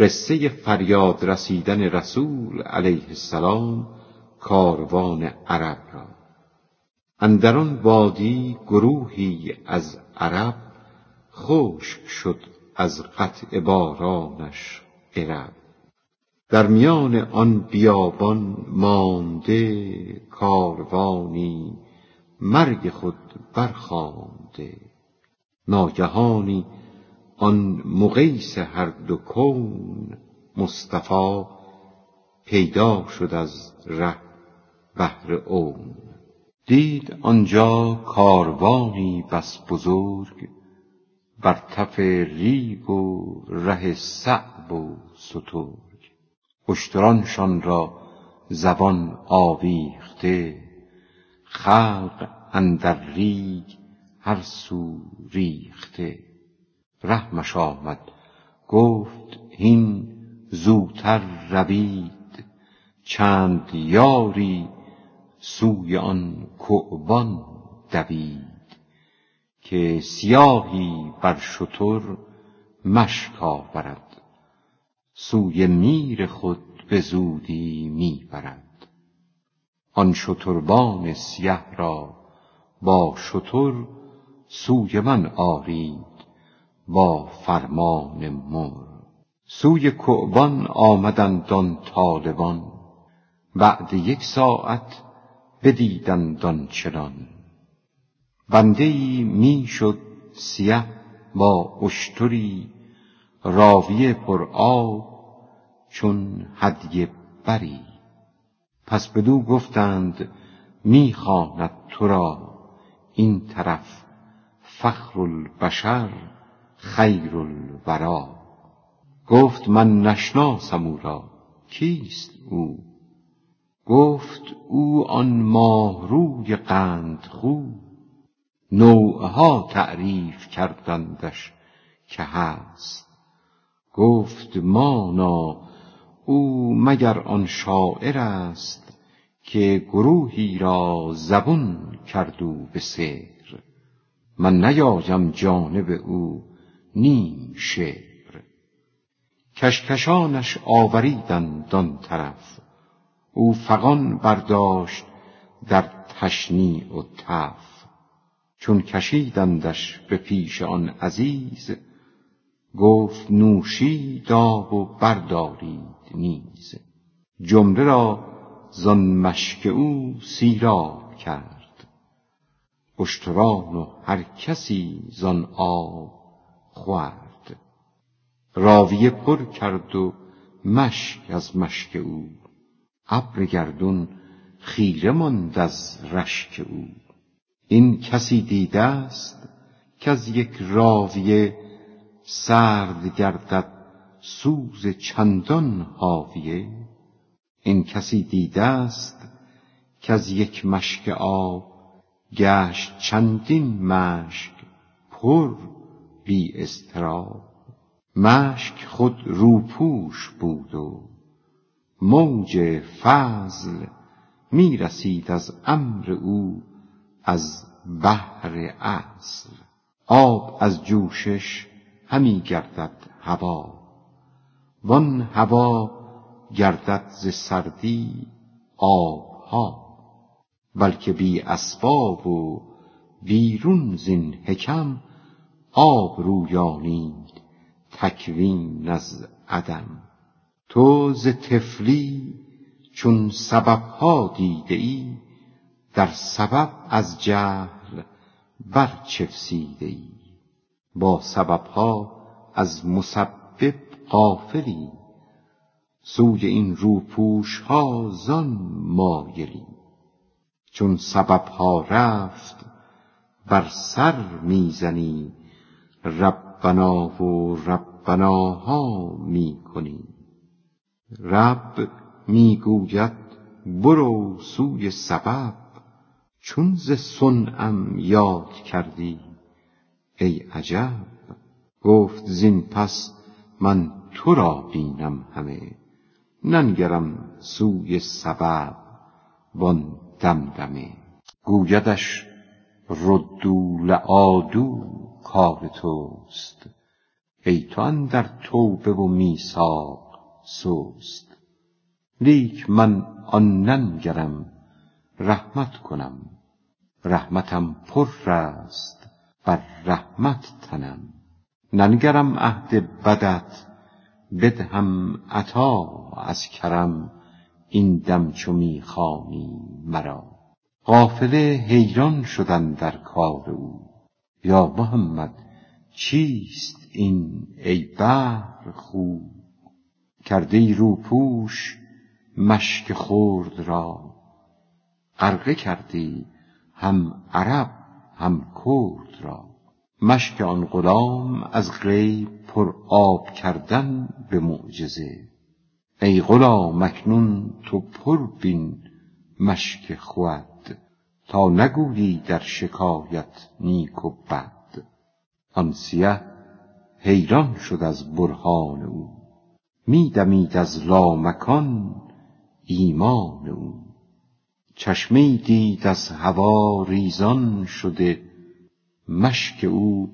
قصه فریاد رسیدن رسول علیه السلام کاروان عرب را. اندران وادی گروهی از عرب خشک شد از قطع بارانش قرب در میان آن بیابان مانده کاروانی مرگ خود برخوانده ناگهانی آن مقیس هر دو کون مصطفی پیدا شد از ره بهر اون دید آنجا کاروانی بس بزرگ بر تف ریگ و ره صعب و سترگ. اشترانشان را زبان آویخته خلق اندر ریگ هر سو ریخته. رحمش آمد. گفت هین زوتر روید چند یاری سوی آن کعبان دوید که سیاهی بر شتر مشک آورد. سوی میر خود به زودی می برد آن شتربان سیه را با شتر سوی من آرید. با فرمان مر. سوی کعبان آمدند آن طالبان. بعد یک ساعت بدیدند آنچنان بنده ای می شد سیه با اشتری راویه پر آب چون هدیه بری. پس بدو گفتند می خواند تو را این طرف فخر البشر خیر الورا گفت من نشناسم او را. کیست او؟ گفت او آن ماهروی قندخو نوعها تعریف کردندش که هست. گفت مانا او مگر آن شاعر است که گروهی را زبون کرد او به سحر من نیایم جانب او. نیم شعر. کشکشانش آوریدند آن طرف. او فغان برداشت در تشنیع و تف. چون کشیدندش به پیش آن عزیز گفت نوشید آب و بردارید نیز. جمله را زان مشک او سیراب کرد. اشتران و هر کسی زان آب خورد راویه پر کرد و مشک از مشک او. ابر گردون خیره ماند از رشک او. این کسی دیده است کز یک راویه سرد گردد سوز چندان حاویه. این کسی دیده است کز یک مشک آب گشت چندین مشک پر بی اضطراب. مشک خود روپوش بود و موج فضل می رسید از امر او از بحر اصل آب از جوشش همی گردد هوا. وان هوا گردد ز سردی آبها. بلکه بی اسباب و بیرون زین حکم آب رویانید تکوین از عدم. تو ز طفلی چون سببها دیده ای در سبب از جهل برچفسیده ای با سببها از مسبب غافلی سوی این روپوشها زان مایلی. چون سببها رفت بر سر می زنی ربنا و ربناها می کنی رب می گوید برو سوی سبب چون ز صنعم یاد کردی. ای عجب گفت زین پس من تو را بینم همه. ننگرم سوی سبب وان دمدمه گویدش ردوا لعادوا کار توست. ای تو در توبه و میثاق سست لیک من آن ننگرم رحمت کنم. رحمتم پر است بر رحمت تنم. ننگرم عهد بدت بدهم عطا از کرم. این دم چو می مرا. قافله حیران شدند در کار او. یا محمد چیست این ای بحر خوب کرده ای روپوش مشک خرد را. غرقه کردی هم عرب هم کرد را. مشک آن غلام از غیب پر آب کردن به معجزه. ای غلام اکنون تو پر بین مشک خود تا نگویی در شکایت نیک و بد. آن سیه حیران شد از برهان او. می دمید از لامکان ایمان او. چشمه دید از هوا ریزان شده مشک او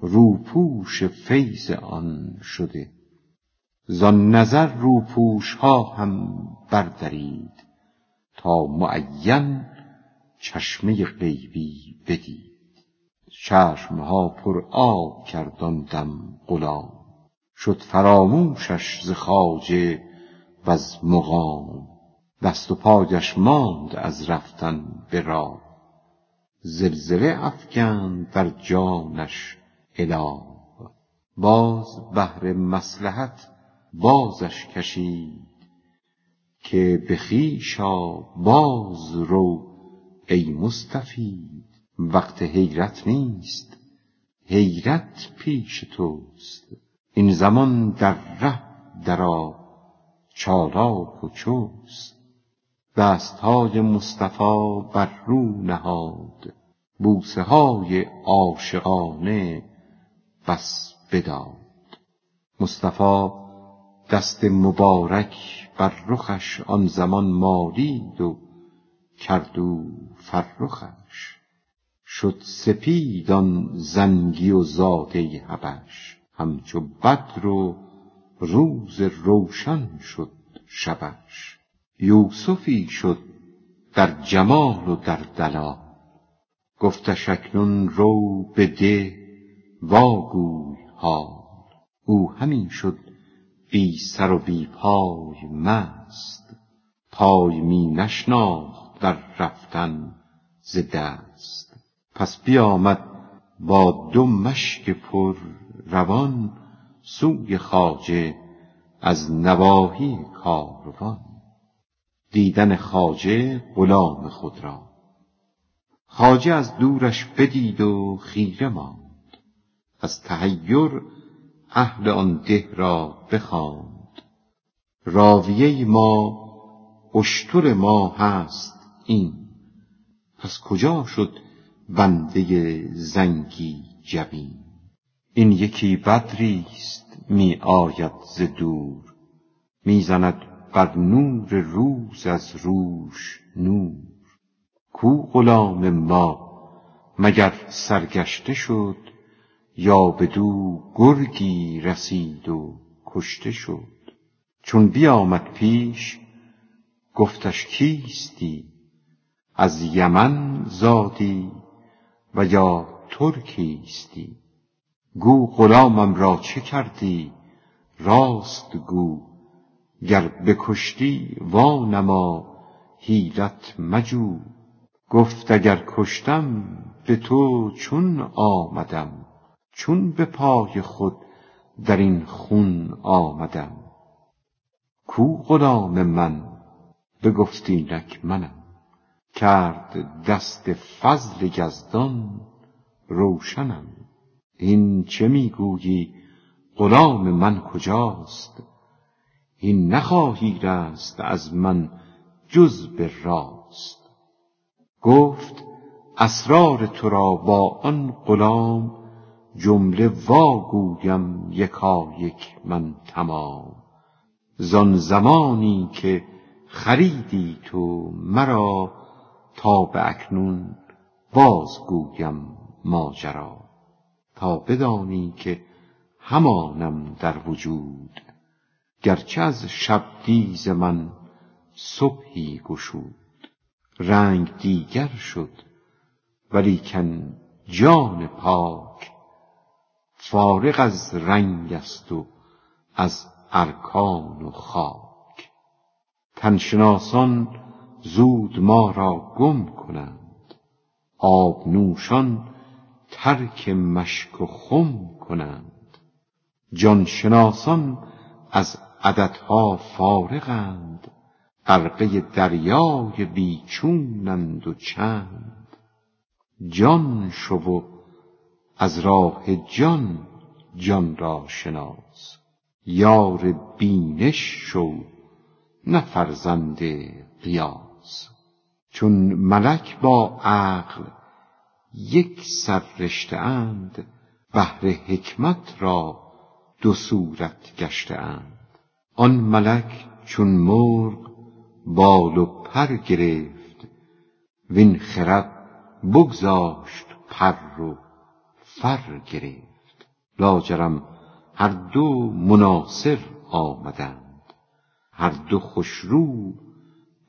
روپوش فیض آن شده. زان نظر روپوش ها هم بردرید تا معین چشمه غیبی بدید. چشمها پر آب کرد دم غلام. شد فراموشش ز خواجه وز مقام. دست و پایش ماند از رفتن به راه زلزله افکند بر جانش اله باز بهر مصلحت بازش کشید که به خویش باز رو ای مستفید وقت حیرت نیست حیرت پیش توست. این زمان در ره درآ چالاک و چست دستهای مصطفی بر رو نهاد بوسه های عاشقانه بس بداد. مصطفی دست مبارک بر رخش آن زمان مالید و کرد او فرخش. شد سپید آن زنگی و زاده حبش. همچو بدر و روز روشن شد شبش. یوسفی شد در جمال و در دلال گفتش اکنون رو به ده واگوی حال. او همین شد بی سر و بی پای مست. پای می نشناخت. در رفتن ز دست. پس بیامد با دو مشک پر روان سوی خواجه از نواحی کاروان. دیدن خواجه غلام خود را. خواجه از دورش بدید و خیره ماند. از تحیر اهل آن ده را بخواند. راویه ما اشتر ما هست. این. پس کجا شد بنده زنگی جبین؟ این یکی بدریست می آید ز دور. می‌زند بر نور روز از روش نور. کو غلام ما مگر سرگشته شد یا بدو گرگی رسید و کشته شد؟ چون بیامد پیش گفتش کیستی؟ از یمن زادی و یا ترکیستی گو غلامم را چه کردی؟ راست گو گر بکشتی وانما حیلت مجو. گفت اگر کشتم به تو چون آمدم چون به پای خود در این خون آمدم. کو غلام من؟ بگفت اینک منم. کرد دست فضل یزدان روشنم. این چه می‌گویی؟ غلام من کجاست؟ این نخواهی رست از من جز به راست. گفت اسرار تو را با آن غلام جمله واگویم یکایک من تمام. زان زمانی که خریدی تو مرا تا به اکنون بازگویم ماجرا. تا بدانی که همانم در وجود گرچه از شبدیز من صبحی گشود. رنگ دیگر شد ولیکن جان پاک فارغ از رنگ است و از ارکان و خاک. تنشناسان زود ما را گم کنند. آب نوشان ترک مشک و خم کنند. جانشناسان از عددها فارغند. غرقه دریای بیچونند و چند. جان شو و از راه جان جان را شناس. یار بینش شو نه فرزند قیاس چون ملک با عقل یک سر رشته اند بهر حکمت را دو صورت گشته اند. آن ملک چون مرغ بال و پر گرفت وین خرد بگذاشت پر و فر گرفت. لاجرم هر دو مناصر آمدند هر دو خوشرو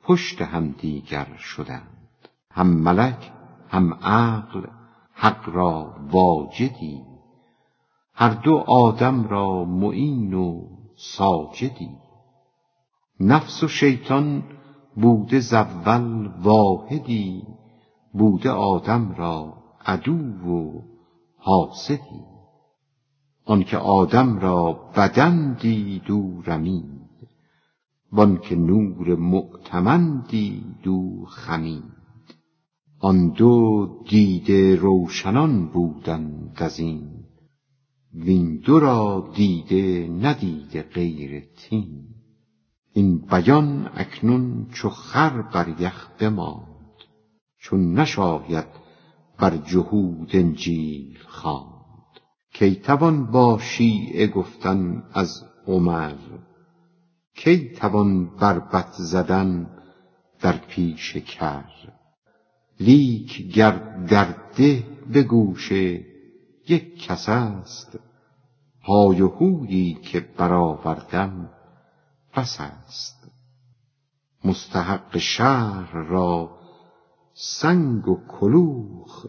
پشت همدیگر شدند. هم ملک هم عقل حق را واجدی. هر دو آدم را معین و ساجدی. نفس و شیطان بوده زول واحدی بوده آدم را عدو و حاسدی. آنکه آدم را بدن دید او رمید. وانکه نور مؤتمن دید او خمید. آن دو دیده روشنان بودند ازین وین دو را دیده ندیده غیر طین این بیان اکنون چو خر بر یخ بماند. چون نشاید بر جهود انجیل خواند. کی توان با شیعه گفتن از عمر؟ کی توان بربط زدن در پیش کر؟ لیک گر در ده به گوش یک کس است های هویی که برآوردم بس است. مستحق شرح را سنگ و کلوخ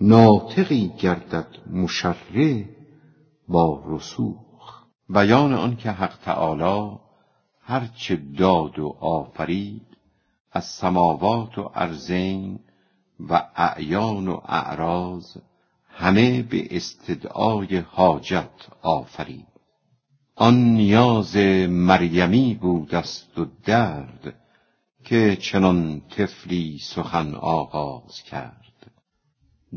ناطقی گردد مشرح با رسوخ. بیان آنکه حق تعالی هرچه داد و آفرید از سماوات و ارضین و اعیان و اعراض همه به استدعای حاجت آفرید. آن نیاز مریمی بودست و درد که چنان طفلی سخن آغاز کرد.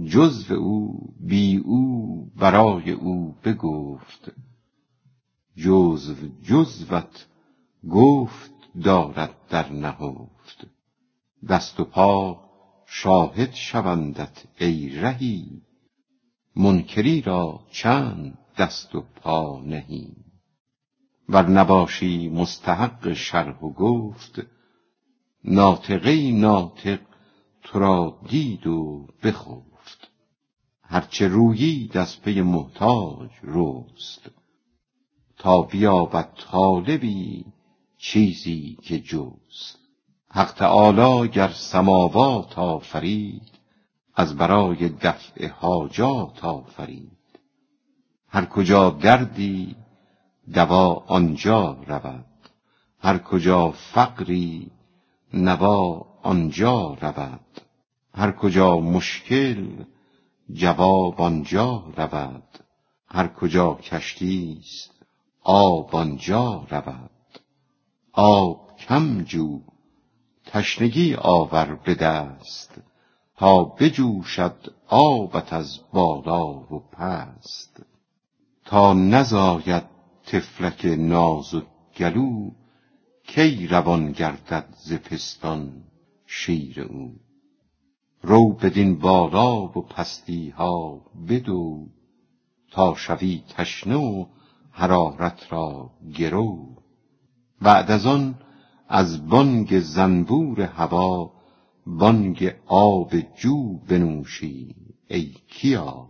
جزو او بی او برای او بگفت جزو جزوت گفت دارد در نهفت. دست و پا شاهد شوندت ای رهی. منکری را چند دست و پا نهی. ور نباشی مستحق شرح و گفت ناطقه ناطق تو را دید و بخفت. هرچه رویید از پی محتاج رست. تا بیابد طالبی چیزی که جست. حق تعالی گر سماوات آفرید از برای دفع حاجات آفرید. هر کجا دردی دوا آنجا رود. هر کجا فقری نوا آنجا رود. هر کجا مشکل جواب آنجا رود. هر کجا کشتی است آب آنجا رود. آب کم جو تشنگی آور به دست تا بجوشد آبت از بالا و پست. تا نزاید طفلک نازک گلو کی روان گردد ز پستان شیر او. رو بدین بالا و پستیها بدو تا شوی تشنه و حرارت را گرو. بعد از آن از بانگ زنبور هوا بانگ آب جو بنوشی ای کیا.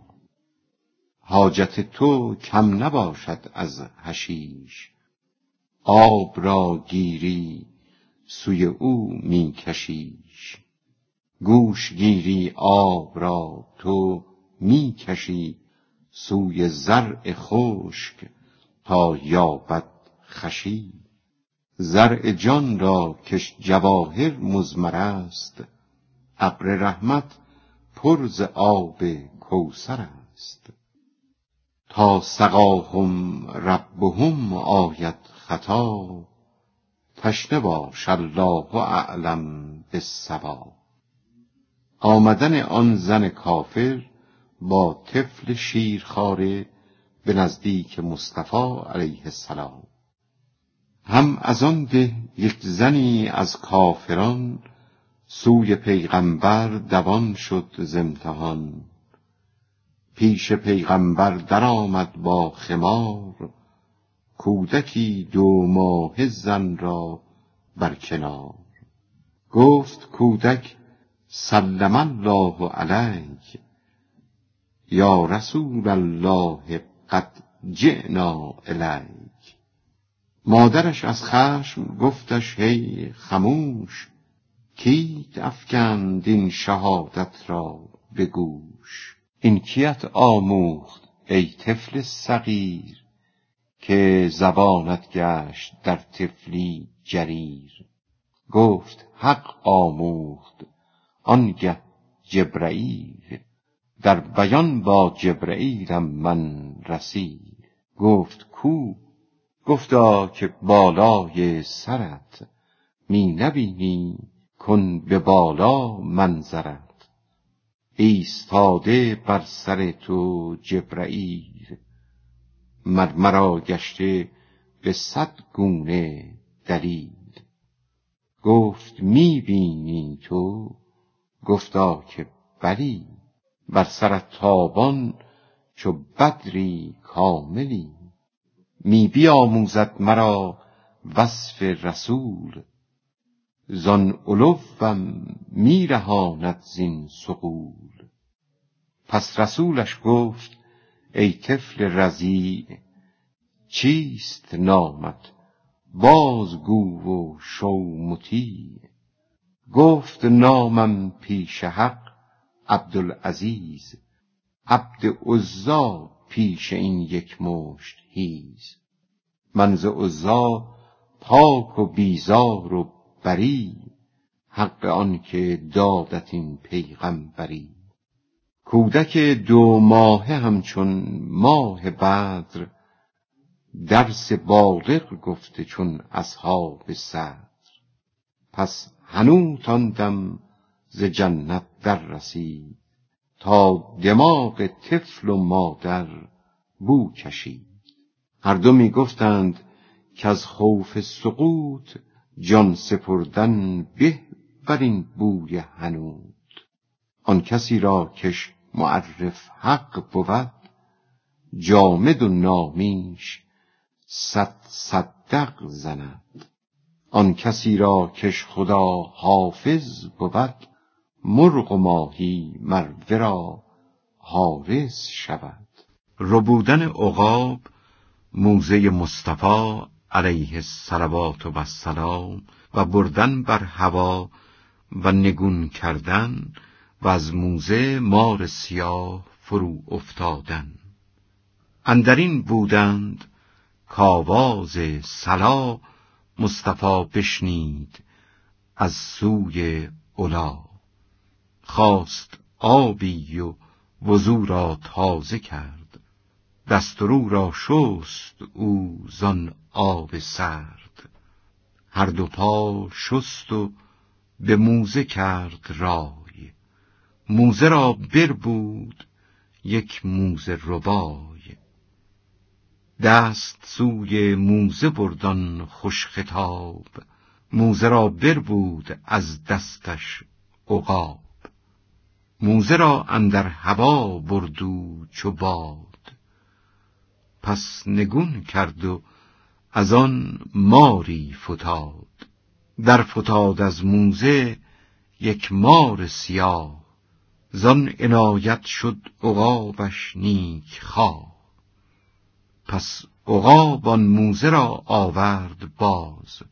حاجت تو کم نباشد از هشیش آب را گیری سوی او می کشیش گوش گیری آب را تو می کشی سوی زرع خشک تا یابد خشی زرع جان را کش جواهر مزمر است. ابر رحمت پر ز آب کوثر است. تا سقاهم ربهم آید خطا تشنه باش الله اعلم بالصواب. آمدن آن زن کافر با طفل شیرخواره به نزدیک مصطفی علیه السلام. هم از آن ده یک زنی از کافران سوی پیغمبر دوان شد ز امتحان. پیش پیغمبر درآمد با خمار کودکی دو ماه زن را بر کنار. گفت کودک سلم الله علیک یا رسول الله قد جئنا الیک. مادرش از خشم گفتش هی خموش کیت افکند این شهادت را به گوش؟ این کیت آموخت ای طفل صغیر که زبانت گشت در طفلی جریر. گفت حق آموخت آنگه جبرئیل در بیان با جبرئیلم من رسید گفت کو؟ گفتا که بالای سرت می نبینی کن به بالا منظرت. ایستاده بر سر تو جبرئیل مر مرا گشته به صد گونه دلیل. گفت می بینی تو؟ گفتا که بلی بر سرت تابان چو بدری کاملی. می بیاموزد مرا وصف رسول. زان علوم می رهاند زین سقول. پس رسولش گفت ای طفل رضیع چیست نامت؟ بازگو و شو مطیع گفت نامم پیش حق عبدالعزیز. عبد عزا پیش این یک مشت هیز من عزا پاک و بیزار و بری حق آن که دادت این پیغمبری. کودک دو ماهه همچون ماه بدر درس بالغ گفته چون اصحاب صدر. پس هنوز دم ز جنت در رسید. تا دماغ طفل و مادر بو کشید. هر دو می گفتند از خوف سقوط جان سپردن به بر این بوی هنود آن کسی را کش معرف حق بود جامد و نامیش صد صدق زند. آن کسی را کش خدا حافظ بود مرغ و ماهی مر ورا حارس شود. ربودن عقاب موزه مصطفی علیه الصلوات و السلام و بردن بر هوا و نگون کردن و از موزه مار سیاه فرو افتادن. اندرین بودند کاواز سلا مصطفی بشنید از سوی اولا خواست آبی و وضو را تازه کرد. دست رو را شست او زان آب سرد. هر دو پا شست و به موزه کرد رای. موزه را بربود یک موزه ربای. دست سوی موزه بردان خوش خطاب. موزه را بربود از دستش عقاب. موزه را اندر هوا بردو چو باد. پس نگون کرد و از آن ماری فتاد. در فتاد از موزه یک مار سیاه. زان عنایت شد عقابش نیک خواه. پس عقاب آن موزه را آورد باز.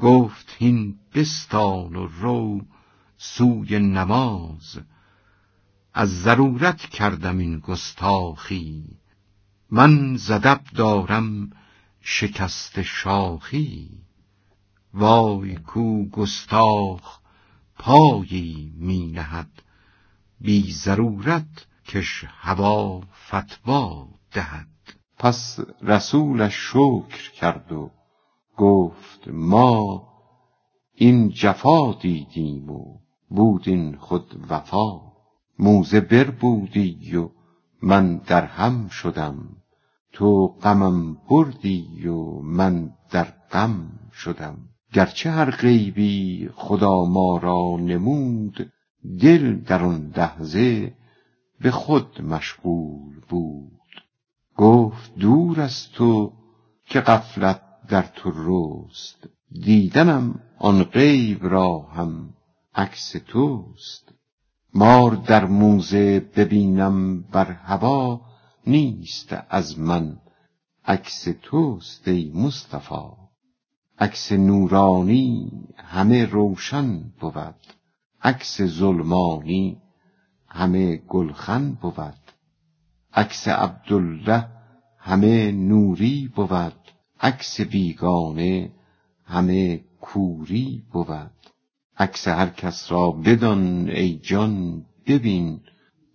گفت هین بستان و رو سوی نماز. از ضرورت کردم این گستاخی. من زدب دارم شکست شاخی. وای کو گستاخ پایی می نهد. بی ضرورت کش هوا فتوا دهد. پس رسولش شکر کرد و گفت ما این جفا دیدیم و بود این خود وفا. موزه بربودی و من در هم شدم. تو غمم بردی و من در غم شدم. گرچه هر غیبی خدا ما را نمود دل در آن لحظه به خود مشغول بود. گفت دور از تو که غفلت در تو رست. دیدنم آن غیب را هم عکس توست. مار در موزه ببینم بر هوا نیست از من. عکس توست ای مصطفی. عکس نورانی همه روشن بود. عکس ظلمانی همه گلخن بود. عکس عبدالله همه نوری بود. عکس بیگانه همه کوری بود. عکس هر کس را بدان ای جان ببین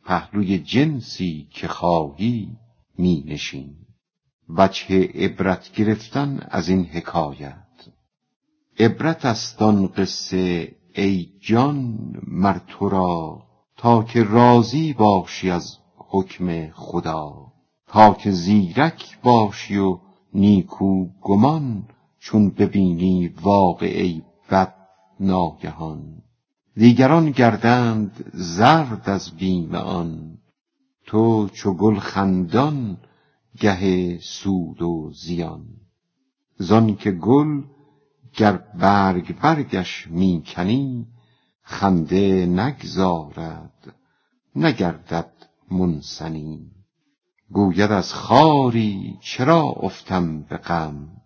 پهلوی جنسی که خواهی می نشین وجه عبرت گرفتن از این حکایت. عبرت است آن قصه ای جان مر تو را تا که راضی باشی از حکم خدا. تا که زیرک باشی و نیکو گمان چون ببینی واقعه بد ناگهان. دیگران گردند زرد از بیم آن. تو چو گل خندان گه سود و زیان. زان که گل گر برگ برگش می کنی خنده نگذارد نگردد منثنی گوید از خاری چرا افتم به غم؟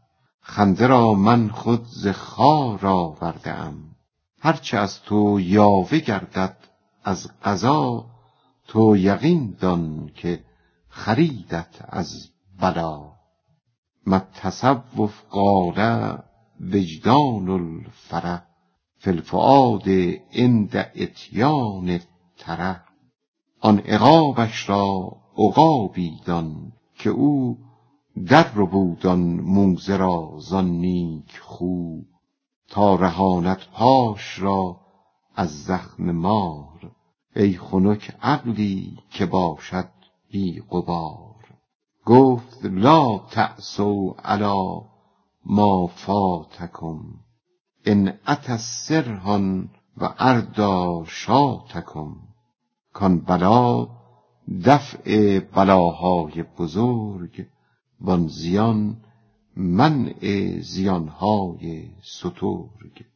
خنده را من خود ز خار آورده ام هرچه از تو یاوه گردد از قضا تو یقین دان که خریدت از بلا. ما التصوف قال وجدان الفرح فی الفؤاد عند اتیان الترح آن عقابش را عقابی دان که او در ربود آن موزه را زان نیک خو تا رهاند پاش را از زخم مار. ای خنک عقلی که باشد بی غبار. گفت لا تأسوا علی ما فاتکم ان اتی سرحا و اردی شاتکم. کان بلا دفع بلاهای بزرگ وان زیان منع زیانهای سترگ.